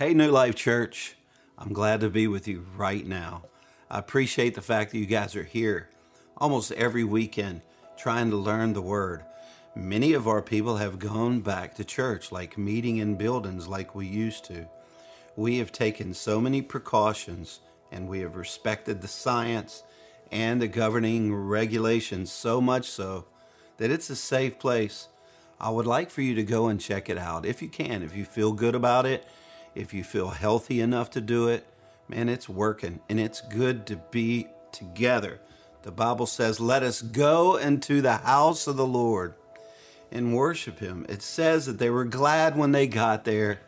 Hey, New Life Church. I'm glad to be with you right now. I appreciate the fact that you guys are here almost every weekend trying to learn the Word. Many of our people have gone back to church, like meeting in buildings like we used to. We have taken so many precautions and we have respected the science and the governing regulations so much so that it's a safe place. I would like for you to go and check it out if you can, if you feel good about it if you feel healthy enough to do it, man, it's working and it's good to be together. The Bible says, Let us go into the house of the Lord and worship Him. It says that they were glad when they got there.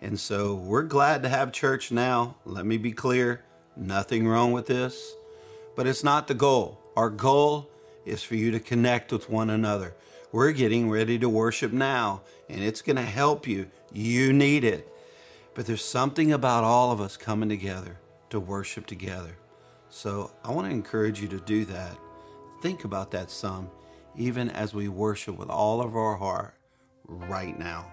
And so we're glad to have church now. Let me be clear nothing wrong with this, but it's not the goal. Our goal is for you to connect with one another. We're getting ready to worship now, and it's going to help you. You need it. But there's something about all of us coming together to worship together. So I want to encourage you to do that. Think about that some, even as we worship with all of our heart right now.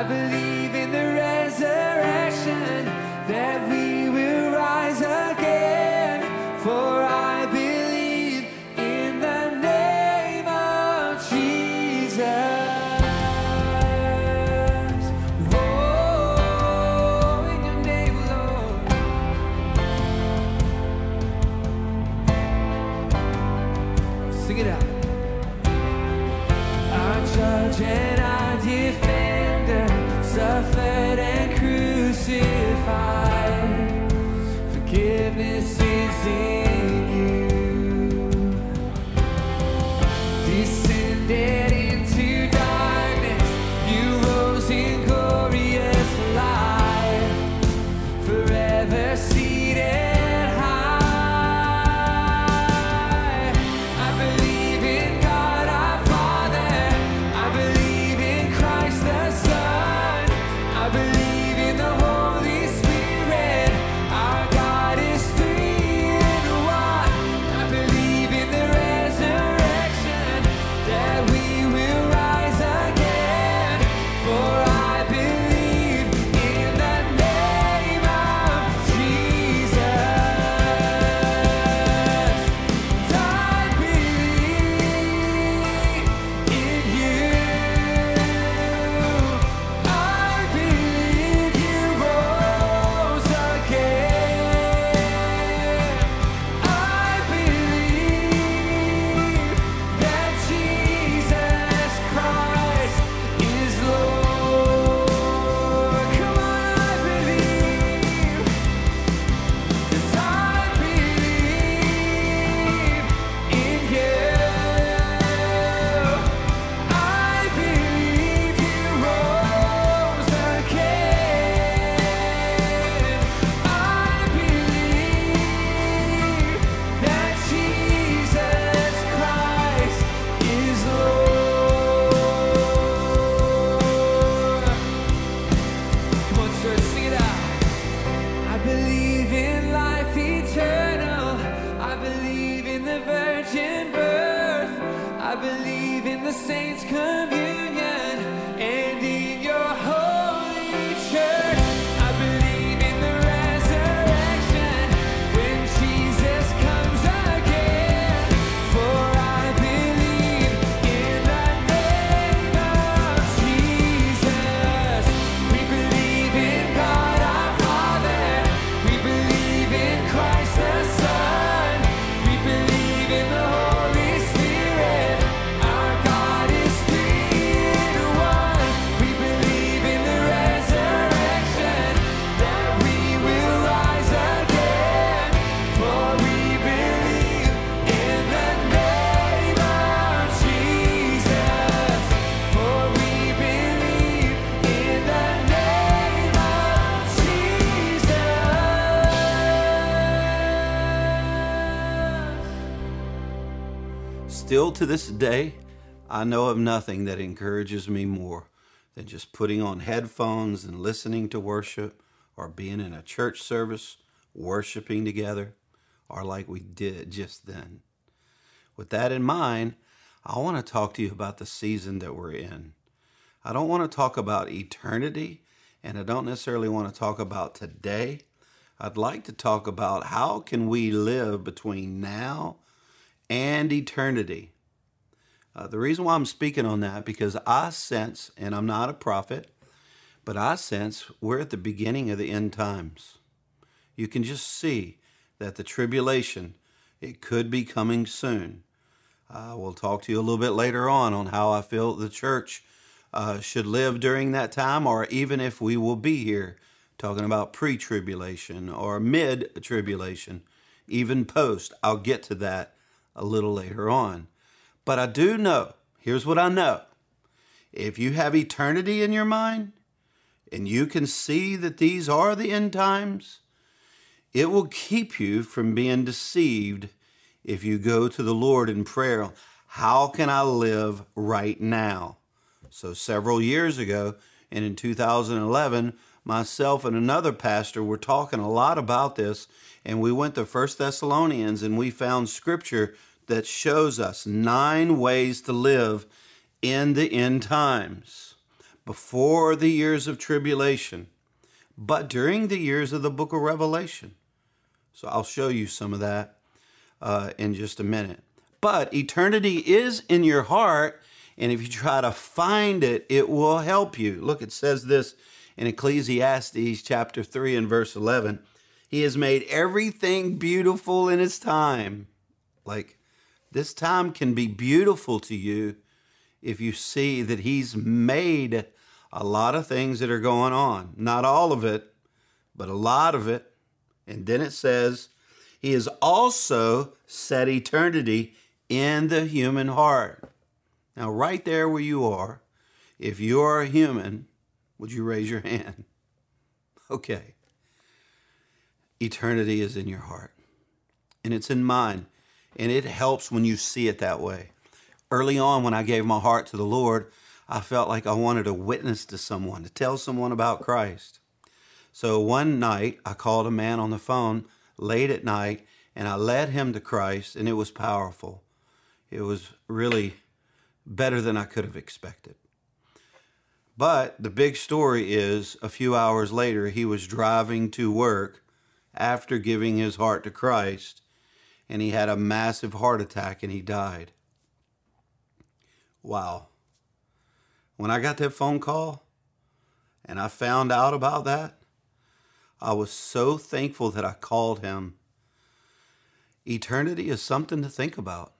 I believe in the resurrection to this day, I know of nothing that encourages me more than just putting on headphones and listening to worship or being in a church service, worshiping together, or like we did just then. With that in mind, I want to talk to you about the season that we're in. I don't want to talk about eternity, and I don't necessarily want to talk about today. I'd like to talk about how can we live between now and eternity. Uh, the reason why I'm speaking on that because I sense, and I'm not a prophet, but I sense we're at the beginning of the end times. You can just see that the tribulation it could be coming soon. Uh, we'll talk to you a little bit later on on how I feel the church uh, should live during that time, or even if we will be here talking about pre tribulation or mid tribulation, even post. I'll get to that a little later on. But I do know here's what I know if you have eternity in your mind and you can see that these are the end times, it will keep you from being deceived if you go to the Lord in prayer. How can I live right now? So, several years ago, and in 2011, myself and another pastor were talking a lot about this, and we went to First Thessalonians and we found scripture that shows us nine ways to live in the end times before the years of tribulation, but during the years of the book of Revelation. So I'll show you some of that uh, in just a minute. But eternity is in your heart, and if you try to find it, it will help you. Look, it says this in Ecclesiastes chapter 3 and verse 11. He has made everything beautiful in its time. Like this time can be beautiful to you if you see that He's made a lot of things that are going on. Not all of it, but a lot of it. And then it says, He has also set eternity in the human heart. Now, right there where you are, if you are a human, would you raise your hand? Okay. Eternity is in your heart, and it's in mine, and it helps when you see it that way. Early on, when I gave my heart to the Lord, I felt like I wanted to witness to someone, to tell someone about Christ. So one night, I called a man on the phone late at night and I led him to Christ, and it was powerful. It was really better than I could have expected. But the big story is a few hours later, he was driving to work after giving his heart to Christ, and he had a massive heart attack and he died. Wow. When I got that phone call and I found out about that, I was so thankful that I called him. Eternity is something to think about.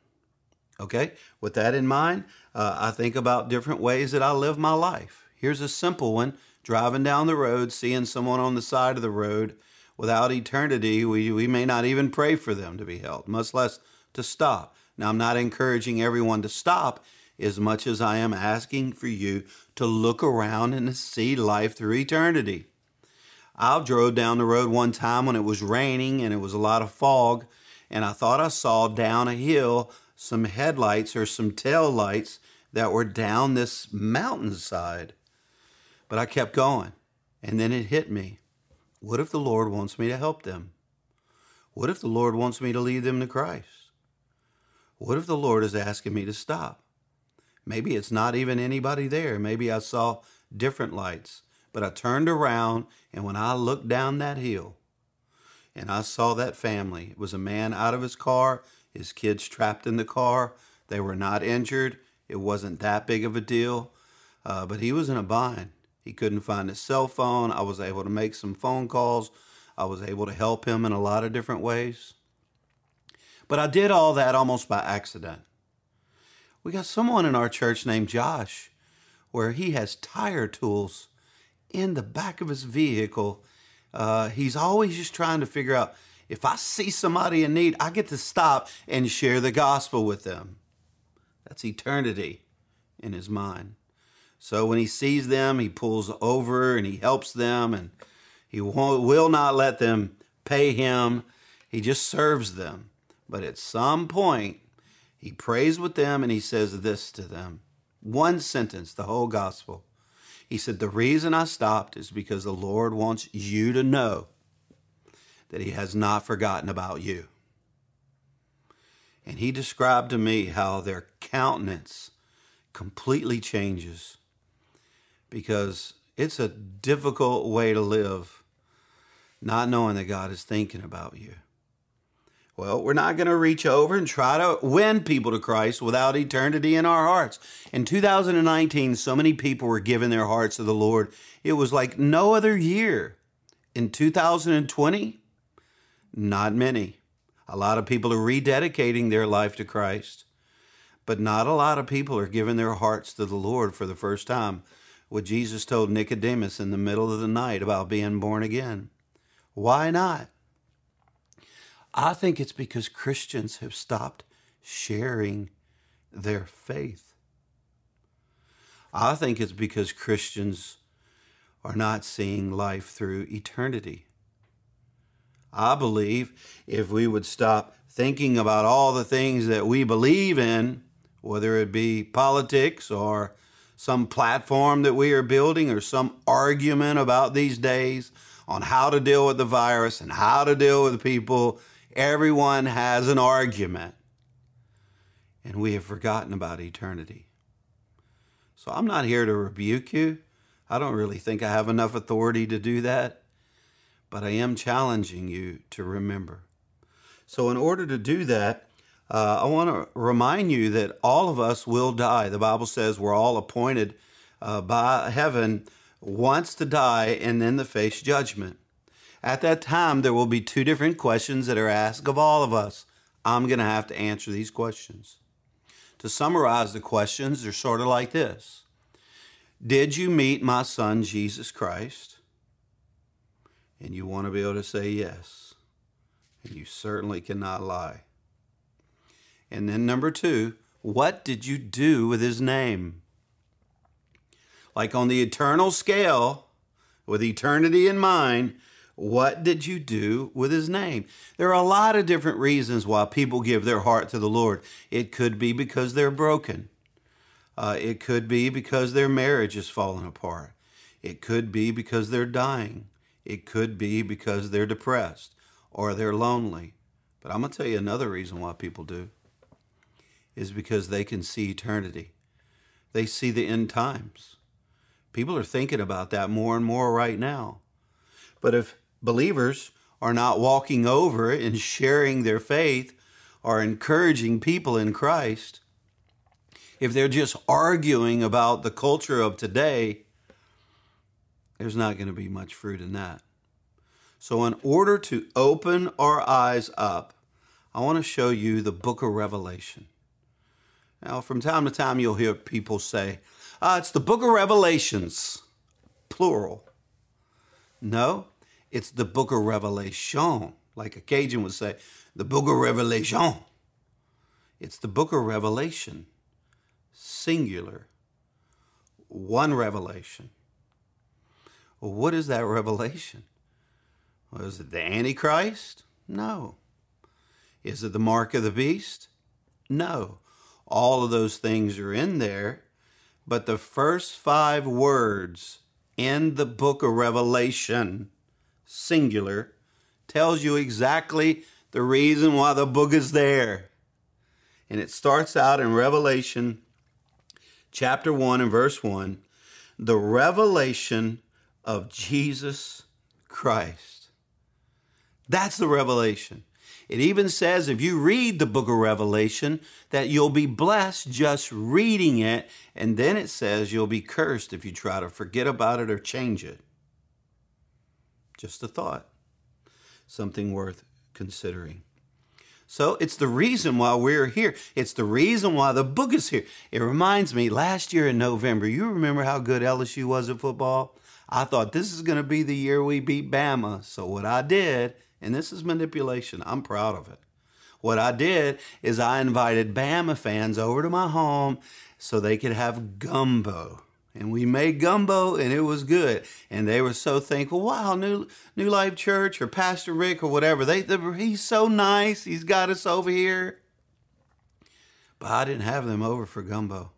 Okay, with that in mind, uh, I think about different ways that I live my life. Here's a simple one driving down the road, seeing someone on the side of the road. Without eternity, we, we may not even pray for them to be helped, much less to stop. Now, I'm not encouraging everyone to stop as much as I am asking for you to look around and see life through eternity. I drove down the road one time when it was raining and it was a lot of fog, and I thought I saw down a hill some headlights or some tail lights that were down this mountainside. But I kept going, and then it hit me. What if the Lord wants me to help them? What if the Lord wants me to lead them to Christ? What if the Lord is asking me to stop? Maybe it's not even anybody there. Maybe I saw different lights. But I turned around, and when I looked down that hill and I saw that family, it was a man out of his car, his kids trapped in the car. They were not injured. It wasn't that big of a deal, uh, but he was in a bind. He couldn't find his cell phone. I was able to make some phone calls. I was able to help him in a lot of different ways. But I did all that almost by accident. We got someone in our church named Josh where he has tire tools in the back of his vehicle. Uh, he's always just trying to figure out if I see somebody in need, I get to stop and share the gospel with them. That's eternity in his mind. So when he sees them, he pulls over and he helps them, and he will not let them pay him. He just serves them. But at some point, He prays with them and he says this to them. One sentence, the whole gospel. He said, The reason I stopped is because the Lord wants you to know that he has not forgotten about you. And he described to me how their countenance completely changes because it's a difficult way to live, not knowing that God is thinking about you. Well, we're not going to reach over and try to win people to Christ without eternity in our hearts. In 2019, so many people were giving their hearts to the Lord. It was like no other year. In 2020, not many. A lot of people are rededicating their life to Christ, but not a lot of people are giving their hearts to the Lord for the first time. What Jesus told Nicodemus in the middle of the night about being born again. Why not? I think it's because Christians have stopped sharing their faith. I think it's because Christians are not seeing life through eternity. I believe if we would stop thinking about all the things that we believe in, whether it be politics or some platform that we are building or some argument about these days on how to deal with the virus and how to deal with people Everyone has an argument, and we have forgotten about eternity. So I'm not here to rebuke you. I don't really think I have enough authority to do that, but I am challenging you to remember. So, in order to do that, uh, I want to remind you that all of us will die. The Bible says we're all appointed uh, by heaven once to die and then to face judgment. At that time, there will be two different questions that are asked of all of us. I'm going to have to answer these questions. To summarize the questions, they're sort of like this Did you meet my son, Jesus Christ? And you want to be able to say yes. And you certainly cannot lie. And then number two, what did you do with his name? Like on the eternal scale, with eternity in mind, what did you do with his name? There are a lot of different reasons why people give their heart to the Lord. It could be because they're broken. Uh, it could be because their marriage is falling apart. It could be because they're dying. It could be because they're depressed or they're lonely. But I'm going to tell you another reason why people do is because they can see eternity. They see the end times. People are thinking about that more and more right now. But if believers are not walking over and sharing their faith or encouraging people in Christ, if they're just arguing about the culture of today, there's not going to be much fruit in that. So, in order to open our eyes up, I want to show you the book of Revelation. Now, from time to time, you'll hear people say, ah, it's the book of Revelations, plural. No, it's the book of Revelation, like a Cajun would say, the book of Revelation. It's the book of Revelation, singular, one revelation. Well, what is that revelation? Was it the Antichrist? No. Is it the mark of the beast? No. All of those things are in there, but the first five words in the book of Revelation singular, tells you exactly the reason why the book is there. And it starts out in Revelation chapter 1 and verse 1 the revelation of Jesus Christ. That's the revelation. It even says if you read the book of Revelation that you'll be blessed just reading it, and then it says you'll be cursed if you try to forget about it or change it. Just a thought, something worth considering. So it's the reason why we're here. It's the reason why the book is here. It reminds me last year in November, you remember how good LSU was at football? I thought this is going to be the year we beat Bama. So what I did, and this is manipulation, I'm proud of it. What I did is I invited Bama fans over to my home so they could have gumbo. And we made gumbo and it was good. And they were so thankful. Wow new new life church or pastor rick or whatever. They, they he's so nice. He's got us over here. But I didn't have them over for gumbo.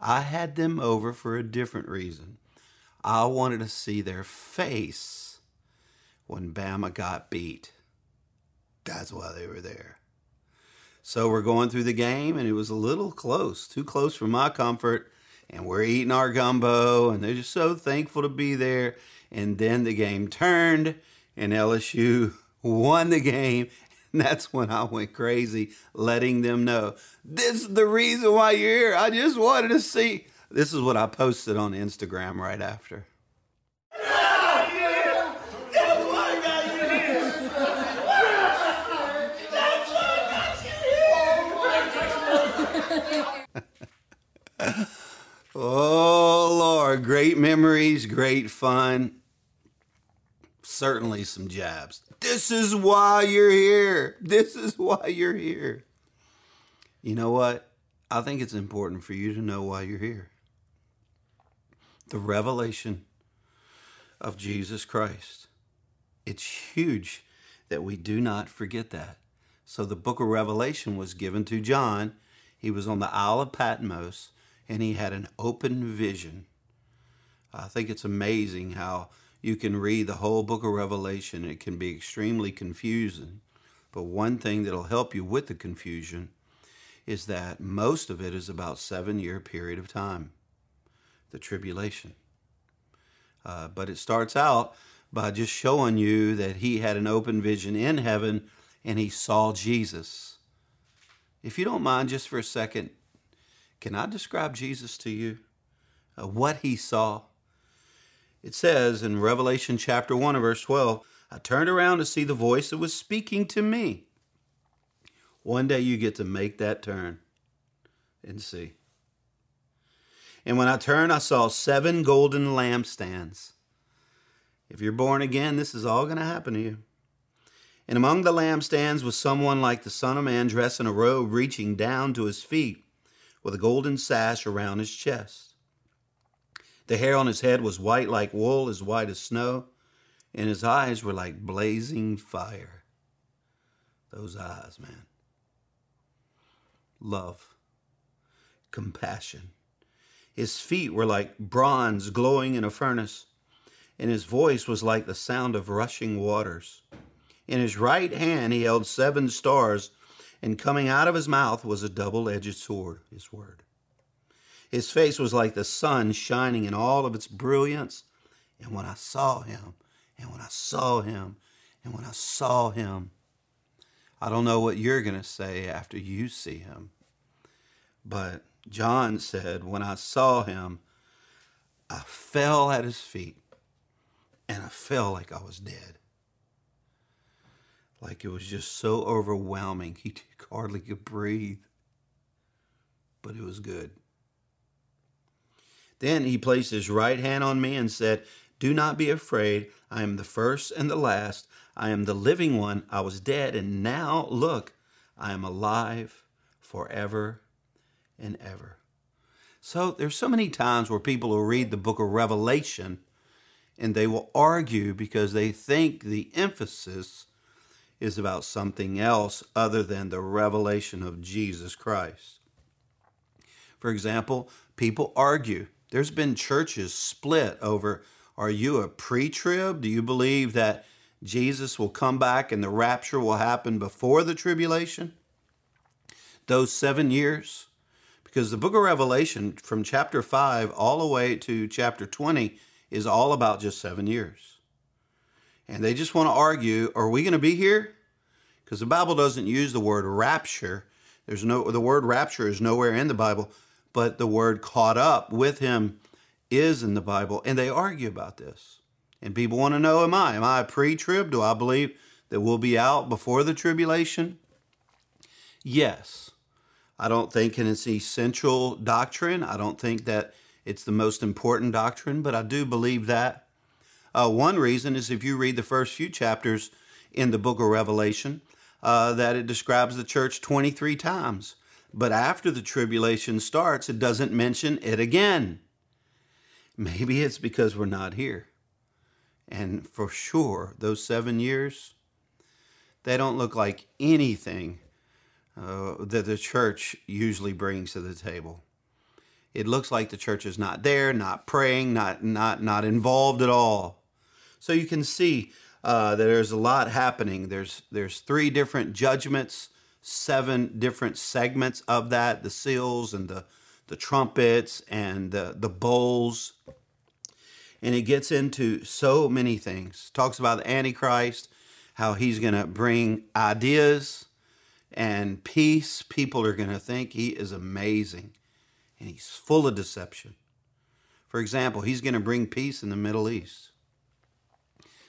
I had them over for a different reason. I wanted to see their face when Bama got beat. That's why they were there. So we're going through the game, and it was a little close, too close for my comfort. And we're eating our gumbo, and they're just so thankful to be there. And then the game turned, and LSU won the game. And that's when I went crazy, letting them know this is the reason why you're here. I just wanted to see. This is what I posted on Instagram right after. oh, Lord. Great memories, great fun. Certainly some jabs. This is why you're here. This is why you're here. You know what? I think it's important for you to know why you're here. The revelation of Jesus Christ. It's huge that we do not forget that. So the book of Revelation was given to John. He was on the Isle of Patmos and he had an open vision. I think it's amazing how you can read the whole book of Revelation. It can be extremely confusing. But one thing that'll help you with the confusion is that most of it is about seven year period of time, the tribulation. Uh, but it starts out by just showing you that he had an open vision in heaven and he saw Jesus. If you don't mind, just for a second, can I describe Jesus to you? Uh, what he saw? It says in Revelation chapter 1 verse 12, I turned around to see the voice that was speaking to me. One day you get to make that turn and see. And when I turned, I saw seven golden lampstands. If you're born again, this is all going to happen to you. And among the lampstands was someone like the Son of Man dressed in a robe reaching down to his feet with a golden sash around his chest. The hair on his head was white like wool, as white as snow, and his eyes were like blazing fire. Those eyes, man. Love, compassion. His feet were like bronze glowing in a furnace, and his voice was like the sound of rushing waters. In his right hand he held seven stars, and coming out of his mouth was a double edged sword, his word. His face was like the sun shining in all of its brilliance. And when I saw him, and when I saw him, and when I saw him, I don't know what you're going to say after you see him. But John said, When I saw him, I fell at his feet, and I felt like I was dead. Like it was just so overwhelming, he hardly could breathe. But it was good. Then he placed his right hand on me and said, Do not be afraid. I am the first and the last. I am the living one. I was dead, and now look, I am alive forever and ever. So there's so many times where people will read the book of Revelation and they will argue because they think the emphasis is about something else other than the revelation of Jesus Christ. For example, people argue there's been churches split over are you a pre trib? Do you believe that Jesus will come back and the rapture will happen before the tribulation? Those seven years? Because the book of Revelation, from chapter 5 all the way to chapter 20, is all about just seven years. And they just want to argue are we going to be here? Because the Bible doesn't use the word rapture. There's no the word rapture is nowhere in the Bible but the word caught up with him is in the Bible. And they argue about this. And people want to know Am I? Am I a pre trib? Do I believe that we'll be out before the tribulation? Yes. I don't think it's essential doctrine. I don't think that it's the most important doctrine, but I do believe that. Uh, one reason is if you read the first few chapters in the book of Revelation, uh, that it describes the church 23 times. But after the tribulation starts, it doesn't mention it again. Maybe it's because we're not here. And for sure, those seven years, they don't look like anything uh, that the church usually brings to the table. It looks like the church is not there, not praying, not not not involved at all. So you can see uh, that there's a lot happening. There's there's three different judgments, seven different segments of that: the seals and the the trumpets and the the bowls. And it gets into so many things. Talks about the Antichrist, how he's going to bring ideas and peace. People are going to think he is amazing and he's full of deception. For example, he's going to bring peace in the Middle East.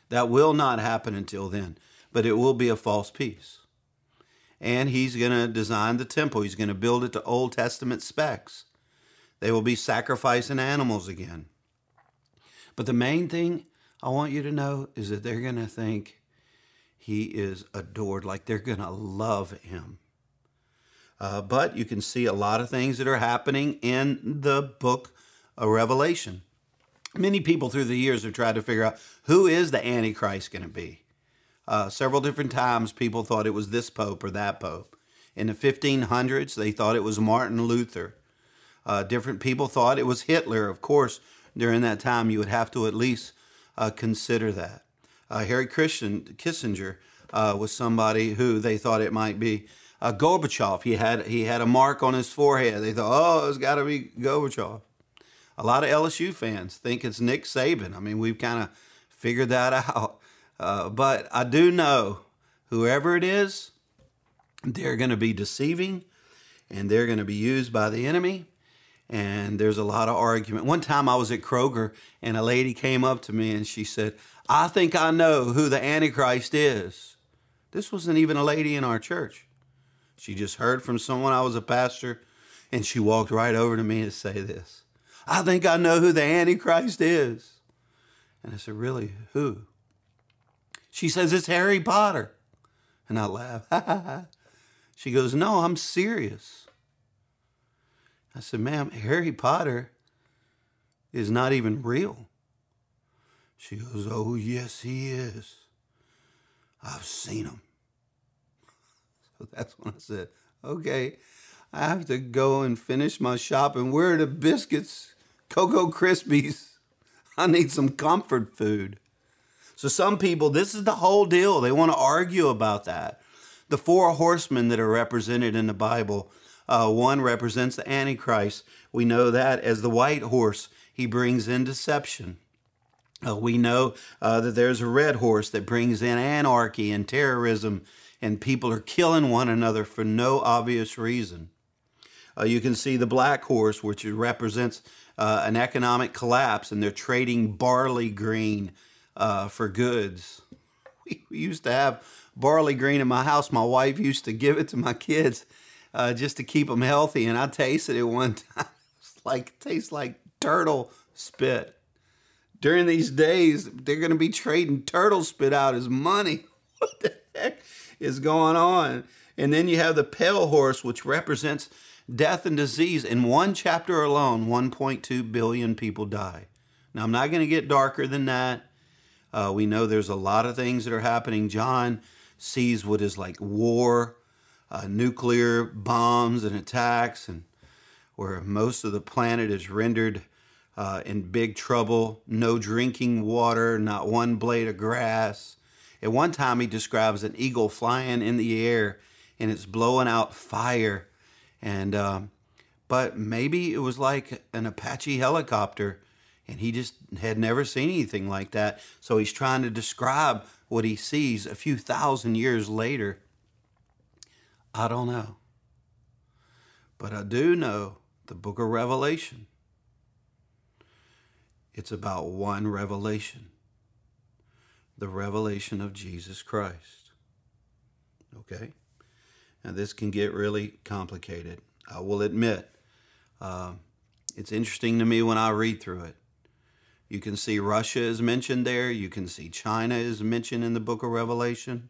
That will not happen until then, but it will be a false peace. And he's going to design the temple, he's going to build it to Old Testament specs. They will be sacrificing animals again. But the main thing I want you to know is that they're going to think he is adored, like they're going to love him. Uh, but you can see a lot of things that are happening in the book of Revelation. Many people through the years have tried to figure out who is the Antichrist going to be. Uh, several different times, people thought it was this pope or that pope. In the 1500s, they thought it was Martin Luther. Uh, different people thought it was Hitler. Of course, during that time, you would have to at least uh, consider that. Uh, Harry Christian Kissinger uh, was somebody who they thought it might be uh, Gorbachev. He had he had a mark on his forehead. They thought, oh, it's got to be Gorbachev. A lot of LSU fans think it's Nick Saban. I mean, we've kind of figured that out. Uh, but I do know whoever it is, they're going to be deceiving and they're going to be used by the enemy. And there's a lot of argument. One time I was at Kroger and a lady came up to me and she said, I think I know who the Antichrist is. This wasn't even a lady in our church. She just heard from someone I was a pastor, and she walked right over to me to say this I think I know who the Antichrist is. And I said, Really? Who? She says, It's Harry Potter. And I laugh. she goes, No, I'm serious. I said, Ma'am, Harry Potter is not even real. She goes, Oh, yes, he is. I've seen him. So that's when I said, okay, I have to go and finish my shopping. Where are the biscuits, Cocoa Krispies? I need some comfort food. So some people, this is the whole deal. They want to argue about that. The four horsemen that are represented in the Bible, uh, one represents the Antichrist. We know that as the white horse. He brings in deception. Uh, we know uh, that there's a red horse that brings in anarchy and terrorism and people are killing one another for no obvious reason. Uh, you can see the black horse, which represents uh, an economic collapse, and they're trading barley green uh, for goods. We, used to have barley green in my house. My wife used to give it to my kids uh, just to keep them healthy, and I tasted it one time. It's like tastes like turtle spit. During these days, they're going to be trading turtle spit out as money. What the heck? is going on. And then you have the pale horse, which represents death and disease. In one chapter alone, 1.2 billion people die. Now, I'm not going to get darker than that. Uh, we know there's a lot of things that are happening. John sees what is like war, uh, nuclear bombs and attacks, and where most of the planet is rendered uh, in big trouble. No drinking water, not one blade of grass. At one time, he describes an eagle flying in the air and it's blowing out fire. And, um, but maybe it was like an Apache helicopter and he just had never seen anything like that. So he's trying to describe what he sees a few thousand years later. I don't know. But I do know the book of Revelation. It's about one revelation the revelation of Jesus Christ. Okay? Now, this can get really complicated. I will admit, uh, it's interesting to me when I read through it. You can see Russia is mentioned there. You can see China is mentioned in the book of Revelation.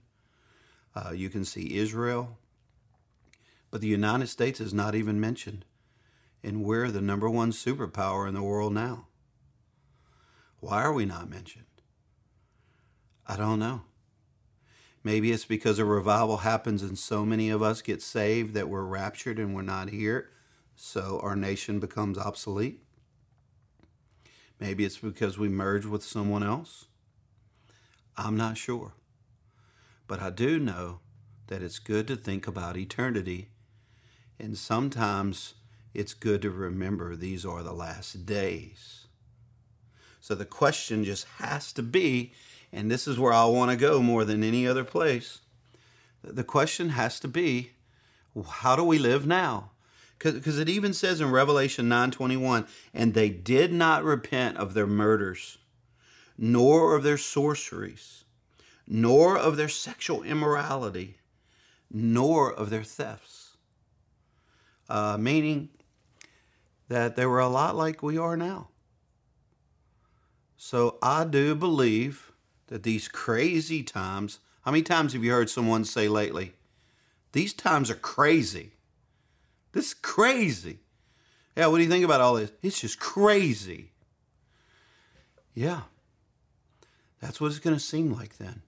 Uh, you can see Israel. But the United States is not even mentioned. And we're the number one superpower in the world now. Why are we not mentioned? I don't know. Maybe it's because a revival happens and so many of us get saved that we're raptured and we're not here, so our nation becomes obsolete. Maybe it's because we merge with someone else. I'm not sure. But I do know that it's good to think about eternity. And sometimes it's good to remember these are the last days. So the question just has to be, and this is where I want to go more than any other place. The question has to be, how do we live now? Because it even says in Revelation 9:21, and they did not repent of their murders, nor of their sorceries, nor of their sexual immorality, nor of their thefts. Uh, meaning that they were a lot like we are now. So I do believe that these crazy times, how many times have you heard someone say lately, these times are crazy? This is crazy. Yeah, what do you think about all this? It's just crazy. Yeah, that's what it's going to seem like then.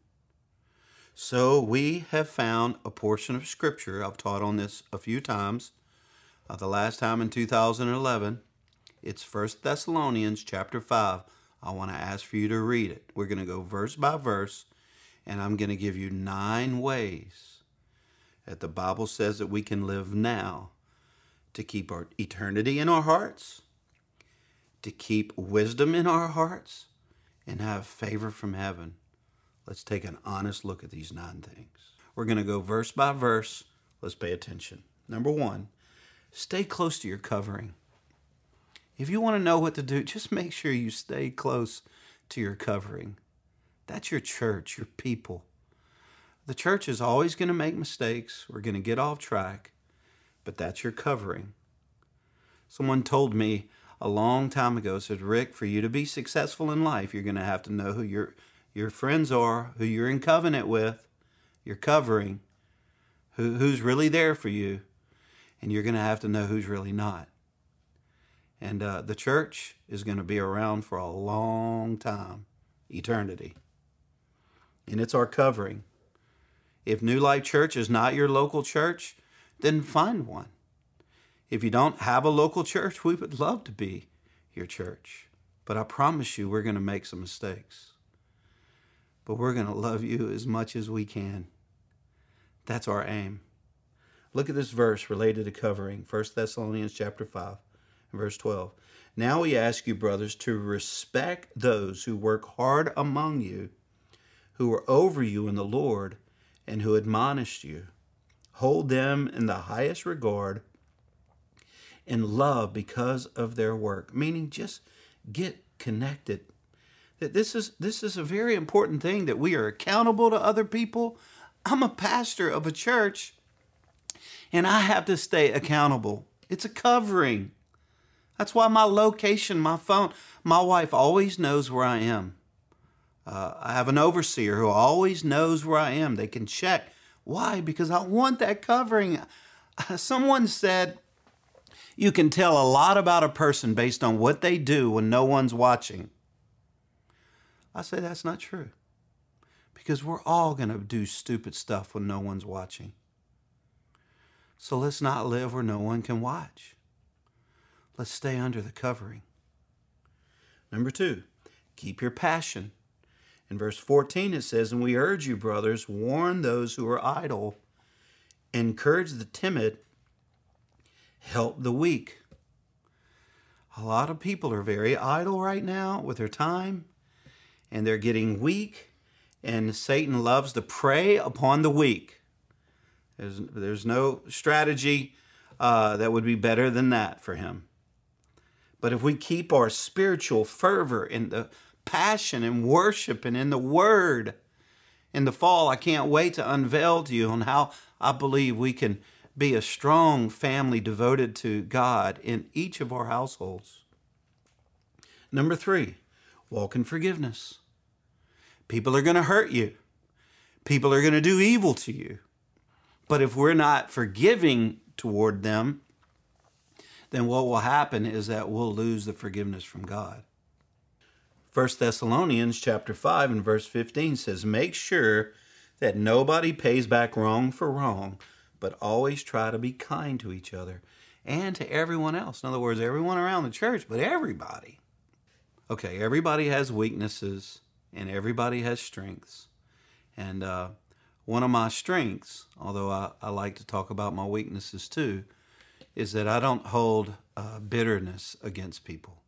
So we have found a portion of Scripture. I've taught on this a few times. Uh, the last time in 2011, it's First Thessalonians chapter 5. I want to ask for you to read it. We're going to go verse by verse, and I'm going to give you nine ways that the Bible says that we can live now to keep our eternity in our hearts, to keep wisdom in our hearts, and have favor from heaven. Let's take an honest look at these nine things. We're going to go verse by verse. Let's pay attention. Number one, stay close to your covering. If you want to know what to do, just make sure you stay close to your covering. That's your church, your people. The church is always going to make mistakes. We're going to get off track but that's your covering. Someone told me a long time ago, said, Rick, for you to be successful in life, you're going to have to know who your, your friends are, who you're in covenant with, your covering, who, who's really there for you, and you're going to have to know who's really not. And uh, the church is going to be around for a long time, eternity. And it's our covering. If New Life Church is not your local church, then find one. If you don't have a local church, we would love to be your church. But I promise you, we're going to make some mistakes. But we're going to love you as much as we can. That's our aim. Look at this verse related to covering 1 Thessalonians chapter 5 verse 12. Now we ask you, brothers, to respect those who work hard among you, who are over you in the Lord, and who admonish you. Hold them in the highest regard and love because of their work. Meaning just get connected. That this is this is a very important thing that we are accountable to other people. I'm a pastor of a church and i have to stay accountable. It's a covering that's why my location my phone my wife always knows where i am uh, i have an overseer who always knows where i am they can check why? Because I want that covering. Someone said you can tell a lot about a person based on what they do when no one's watching. I say that's not true. Because we're all going to do stupid stuff when no one's watching. So let's not live where no one can watch. Let's stay under the covering. Number two, keep your passion. In verse 14, it says, And we urge you, brothers, warn those who are idle, encourage the timid, help the weak. A lot of people are very idle right now with their time, and they're getting weak, and Satan loves to prey upon the weak. There's, there's no strategy uh, that would be better than that for him. But if we keep our spiritual fervor in the passion and worship and in the Word. In the fall, I can't wait to unveil to you on how I believe we can be a strong family devoted to God in each of our households. Number three, walk in forgiveness. People are going to hurt you. People are going to do evil to you. But if we're not forgiving toward them, then what will happen is that we'll lose the forgiveness from God. 1 Thessalonians chapter 5 and verse 15 says, Make sure that nobody pays back wrong for wrong, but always try to be kind to each other and to everyone else. In other words, everyone around the church, but everybody. Okay, everybody has weaknesses and everybody has strengths. And uh, one of my strengths, although I, I, like to talk about my weaknesses too, is that I don't hold uh, bitterness against people.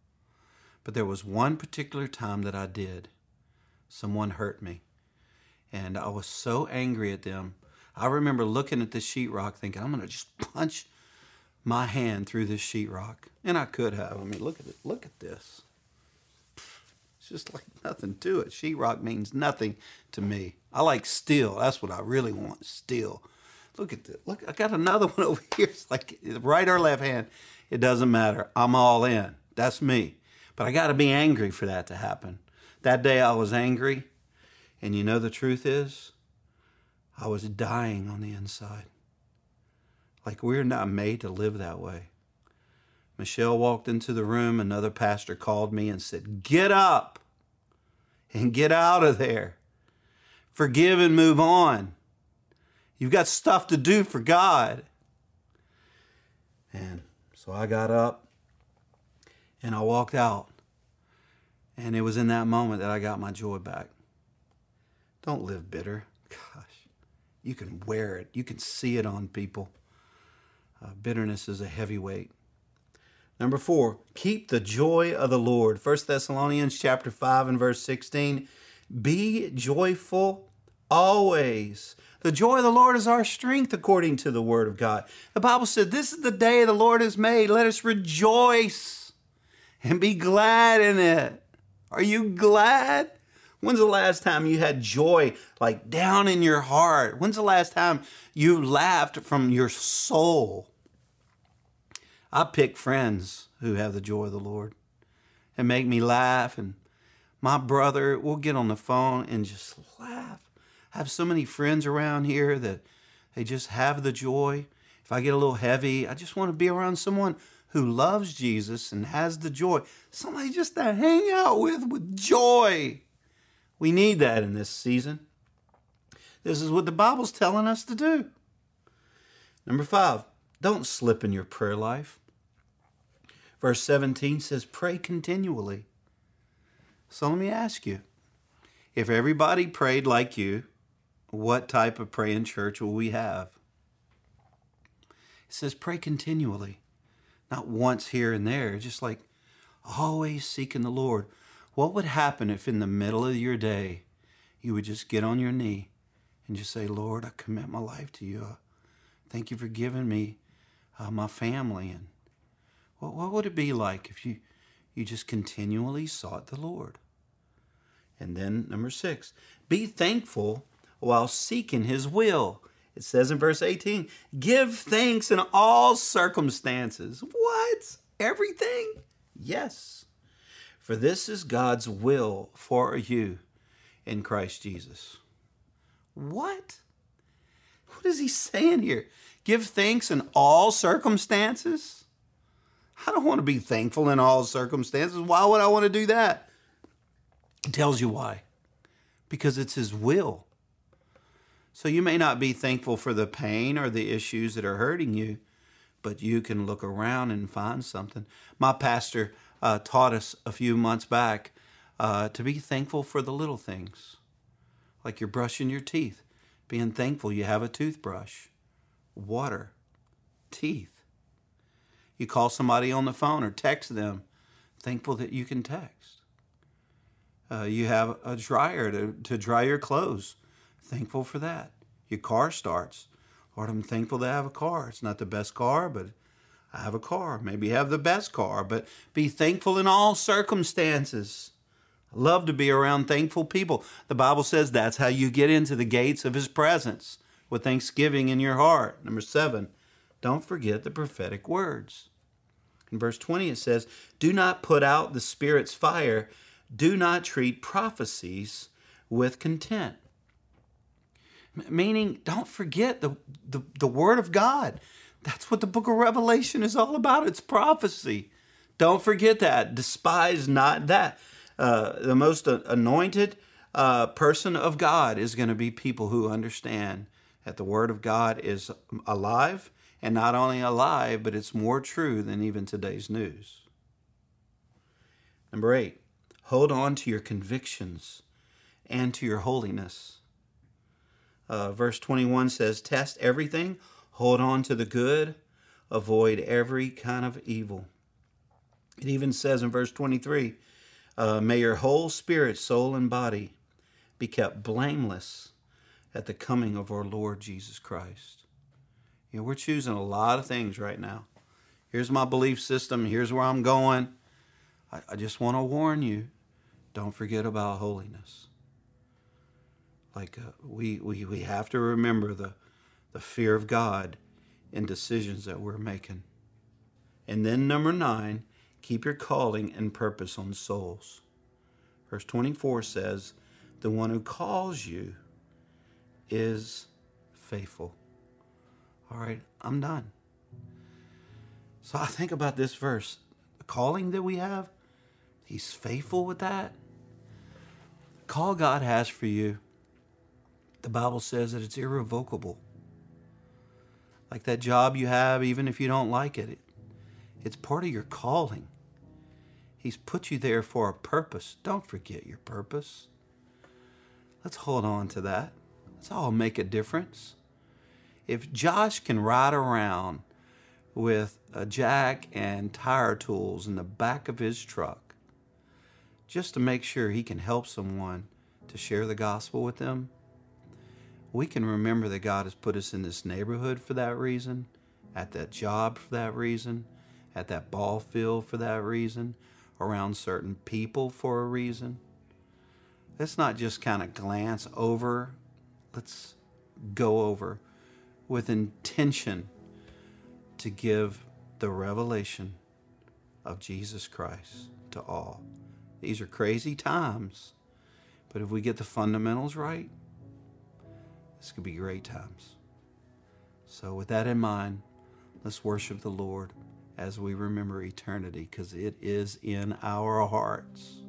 But there was one particular time that I did. Someone hurt me. And I was so angry at them. I remember looking at the sheetrock thinking, I'm going to just punch my hand through this sheetrock. And I could have. I mean, look at it. Look at this. It's just like nothing to it. Sheetrock means nothing to me. I like steel. That's what I really want. Steel. Look at this. Look, I got another one over here. It's like right or left hand. It doesn't matter. I'm all in. That's me. But I got to be angry for that to happen. That day I was angry. And you know the truth is, I was dying on the inside. Like we're not made to live that way. Michelle walked into the room. Another pastor called me and said, Get up and get out of there. Forgive and move on. You've got stuff to do for God. And so I got up and I walked out. And it was in that moment that I got my joy back. Don't live bitter. Gosh, you can wear it, you can see it on people. Uh, bitterness is a heavy weight. Number four, keep the joy of the Lord. 1 Thessalonians chapter 5 and verse 16. Be joyful always. The joy of the Lord is our strength, according to the word of God. The Bible said, This is the day the Lord has made. Let us rejoice and be glad in it. Are you glad? When's the last time you had joy like down in your heart? When's the last time you laughed from your soul? I pick friends who have the joy of the Lord and make me laugh. And my brother, we'll get on the phone and just laugh. I have so many friends around here that they just have the joy. If I get a little heavy, I just want to be around someone who loves Jesus and has the joy. Somebody just to hang out with with joy. We need that in this season. This is what the Bible's telling us to do. Number five, don't slip in your prayer life. Verse 17 says, Pray continually. So let me ask you if everybody prayed like you, what type of praying church will we have? It says, Pray continually, not once here and there, just like always seeking the Lord. What would happen if in the middle of your day you would just get on your knee and just say, Lord, I commit my life to you. Thank you for giving me uh, my family and what, what would it be like if you, you just continually sought the Lord? And then, number six, be thankful while seeking his will. It says in verse 18, give thanks in all circumstances. What? Everything? Yes. For this is God's will for you in Christ Jesus. What? What is he saying here? Give thanks in all circumstances? I don't want to be thankful in all circumstances. Why would I want to do that? It tells you why. Because it's His will. So you may not be thankful for the pain or the issues that are hurting you, but you can look around and find something. My pastor uh, taught us a few months back uh, to be thankful for the little things, like you're brushing your teeth, being thankful you have a toothbrush, water, teeth you call somebody on the phone or text them, thankful that you can text. Uh, you have a dryer to, to dry your clothes, thankful for that. Your car starts. Lord, I'm thankful to have a car. It's not the best car, but I have a car. Maybe have the best car, but be thankful in all circumstances. I love to be around thankful people. The Bible says that's how you get into the gates of His presence with thanksgiving in your heart. Number seven, don't forget the prophetic words. In verse 20, it says, Do not put out the Spirit's fire, do not treat prophecies with contempt. Meaning, don't forget the, the, the Word of God. That's what the book of Revelation is all about. It's prophecy. Don't forget that. Despise not that. Uh, the most anointed uh, person of God is going to be people who understand that the Word of God is alive, and not only alive, but it's more true than even today's news. Number eight, hold on to your convictions and to your holiness. Uh, verse 21 says, Test everything, hold on to the good, avoid every kind of evil. It even says in verse 23, uh, May your whole spirit, soul, and body be kept blameless at the coming of our Lord Jesus Christ. You know, we're choosing a lot of things right now. Here's my belief system. Here's where I'm going. I, I just want to warn you don't forget about holiness. Like uh, we, we, we have to remember the, the fear of God in decisions that we're making. And then, number nine, keep your calling and purpose on souls. Verse 24 says, The one who calls you is faithful. All right, I'm done. So I think about this verse the calling that we have, He's faithful with that. call God has for you, the Bible says that it's irrevocable. Like that job you have, even if you don't like it, it it's part of your calling. He's put you there for a purpose. Don't forget your purpose. Let's hold on to that. Let's all make a difference. If Josh can ride around with a jack and tire tools in the back of his truck just to make sure he can help someone to share the gospel with them, we can remember that God has put us in this neighborhood for that reason, at that job for that reason, at that ball field for that reason, around certain people for a reason. Let's not just kind of glance over, let's go over with intention to give the revelation of Jesus Christ to all. These are crazy times, but if we get the fundamentals right, this could be great times. So, with that in mind, let's worship the Lord as we remember eternity because it is in our hearts.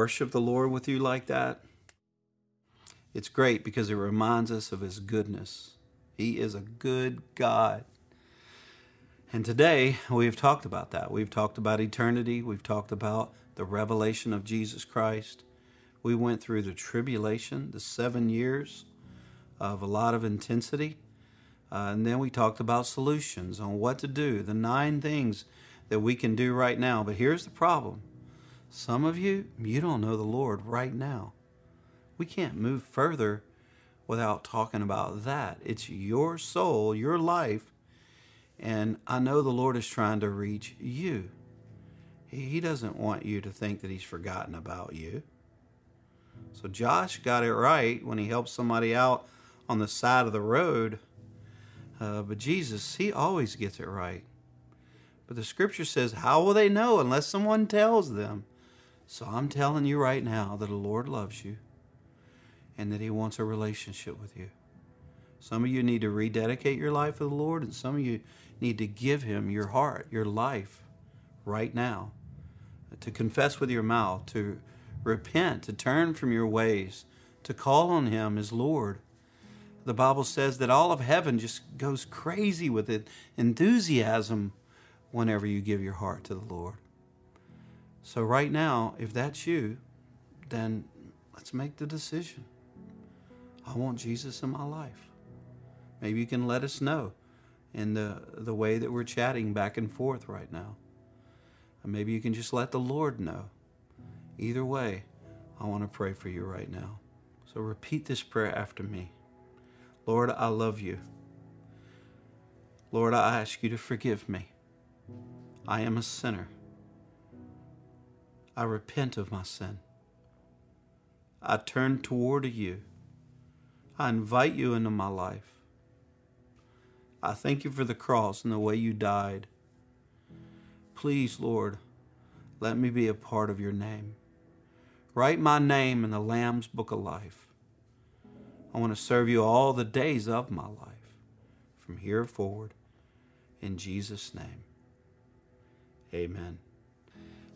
Worship the Lord with you like that, it's great because it reminds us of His goodness. He is a good God. And today we've talked about that. We've talked about eternity. We've talked about the revelation of Jesus Christ. We went through the tribulation, the seven years of a lot of intensity. Uh, and then we talked about solutions on what to do, the nine things that we can do right now. But here's the problem some of you, you don't know the Lord right now. We can't move further without talking about that. It's your soul, your life. And I know the Lord is trying to reach you. He doesn't want you to think that He's forgotten about you. So Josh got it right when he helped somebody out on the side of the road. Uh, but Jesus, He always gets it right. But the scripture says, How will they know unless someone tells them? So I'm telling you right now that the Lord loves you and that He wants a relationship with you. Some of you need to rededicate your life to the Lord, and some of you need to give Him your heart, your life right now. To confess with your mouth, to repent, to turn from your ways, to call on Him as Lord. The Bible says that all of heaven just goes crazy with it, enthusiasm whenever you give your heart to the Lord. So, right now, if that's you, then let's make the decision. I want Jesus in my life. Maybe you can let us know in the, the way that we're chatting back and forth right now. Maybe you can just let the Lord know. Either way, I want to pray for you right now. So repeat this prayer after me. Lord, I love you. Lord, I ask you to forgive me. I am a sinner. I repent of my sin. I turn toward you. I invite you into my life. I thank you for the cross and the way you died. Please, Lord, let me be a part of your name. Write my name in the Lamb's book of life. I want to serve you all the days of my life from here forward. In Jesus' name, amen.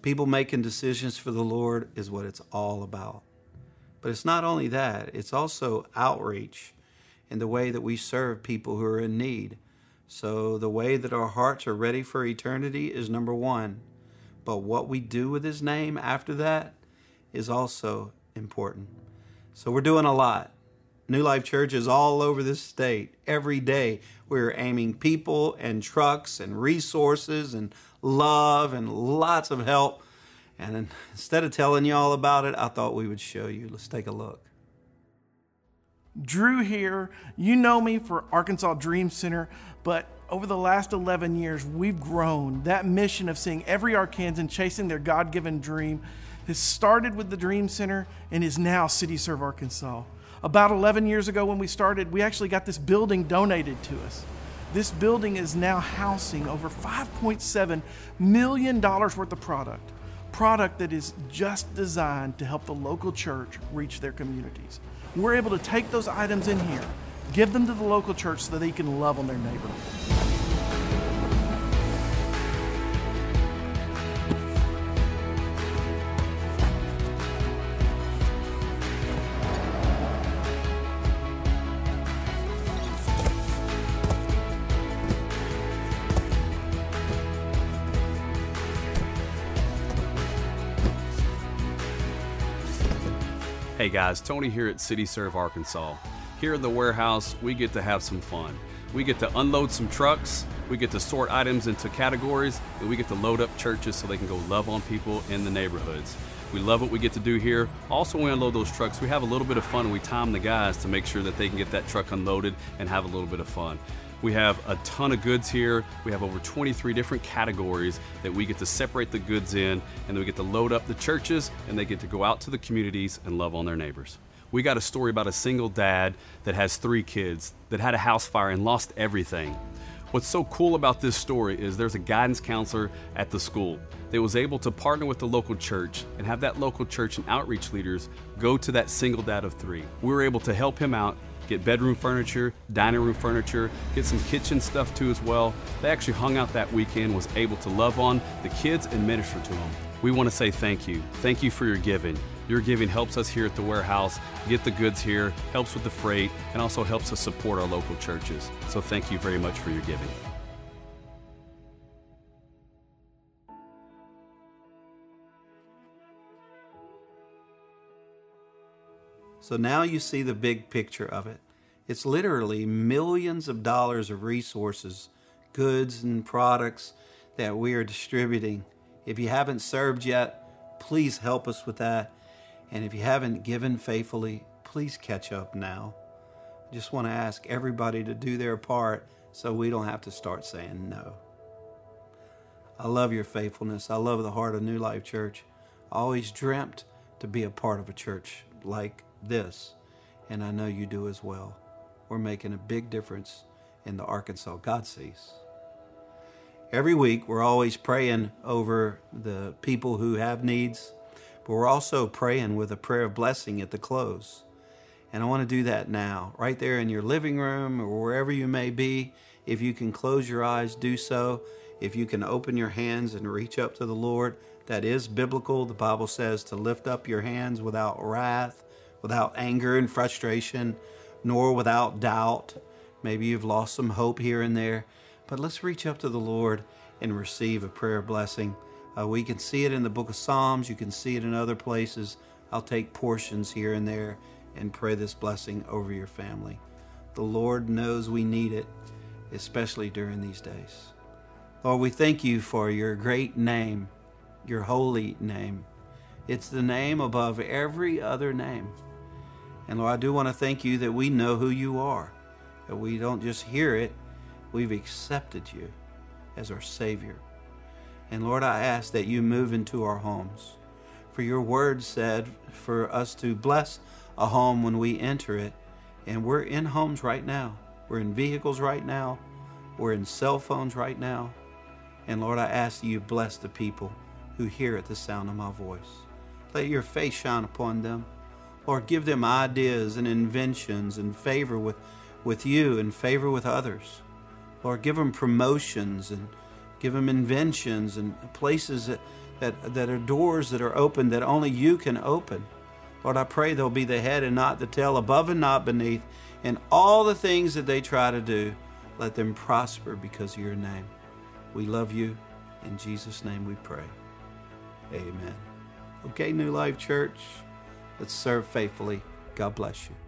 People making decisions for the Lord is what it's all about. But it's not only that, it's also outreach in the way that we serve people who are in need. So, the way that our hearts are ready for eternity is number one. But what we do with His name after that is also important. So, we're doing a lot. New Life Church is all over this state. Every day, we're aiming people and trucks and resources and love and lots of help. And instead of telling you all about it, I thought we would show you. Let's take a look. Drew here. You know me for Arkansas Dream Center, but over the last 11 years, we've grown. That mission of seeing every Arkansan chasing their God given dream has started with the Dream Center and is now City Serve Arkansas. About 11 years ago, when we started, we actually got this building donated to us. This building is now housing over $5.7 million worth of product, product that is just designed to help the local church reach their communities. We're able to take those items in here, give them to the local church so that they can love on their neighbor. Guys, Tony here at City Serve Arkansas. Here in the warehouse, we get to have some fun. We get to unload some trucks, we get to sort items into categories, and we get to load up churches so they can go love on people in the neighborhoods. We love what we get to do here. Also, when we unload those trucks, we have a little bit of fun. We time the guys to make sure that they can get that truck unloaded and have a little bit of fun. We have a ton of goods here. We have over 23 different categories that we get to separate the goods in, and then we get to load up the churches, and they get to go out to the communities and love on their neighbors. We got a story about a single dad that has three kids that had a house fire and lost everything. What's so cool about this story is there's a guidance counselor at the school that was able to partner with the local church and have that local church and outreach leaders go to that single dad of three. We were able to help him out, get bedroom furniture, dining room furniture, get some kitchen stuff too as well. They actually hung out that weekend, was able to love on the kids and minister to them. We want to say thank you. Thank you for your giving. Your giving helps us here at the warehouse get the goods here, helps with the freight, and also helps us support our local churches. So thank you very much for your giving. So now you see the big picture of it. It's literally millions of dollars of resources, goods, and products that we are distributing. If you haven't served yet, please help us with that. And if you haven't given faithfully, please catch up now. I just want to ask everybody to do their part so we don't have to start saying no. I love your faithfulness. I love the heart of New Life Church. I always dreamt to be a part of a church like this, and I know you do as well. We're making a big difference in the Arkansas God sees. Every week, we're always praying over the people who have needs, but we're also praying with a prayer of blessing at the close. And I want to do that now, right there in your living room or wherever you may be. If you can close your eyes, do so. If you can open your hands and reach up to the Lord, that is biblical. The Bible says to lift up your hands without wrath, without anger and frustration, nor without doubt. Maybe you've lost some hope here and there, but let's reach up to the Lord and receive a prayer blessing. Uh, we can see it in the book of Psalms, you can see it in other places. I'll take portions here and there and pray this blessing over your family. The Lord knows we need it, especially during these days. Lord, we thank you for your great name, your holy name. It's the name above every other name. And Lord, I do want to thank you that we know who you are, that we don't just hear it, we've accepted you as our Savior. And Lord, I ask that you move into our homes. For your word said for us to bless a home when we enter it. And we're in homes right now. We're in vehicles right now. We're in cell phones right now. And Lord, I ask that you bless the people who hear at the sound of my voice. Let your face shine upon them. Lord, give them ideas and inventions and favor with, with you and favor with others. Lord, give them promotions and give them inventions and places that, that, that are doors that are open that only you can open. Lord, I pray they'll be the head and not the tail, above and not beneath. In all the things that they try to do, let them prosper because of your name. We love you. In Jesus' name we pray. Amen. Okay, New Life Church, let's serve faithfully. God bless you.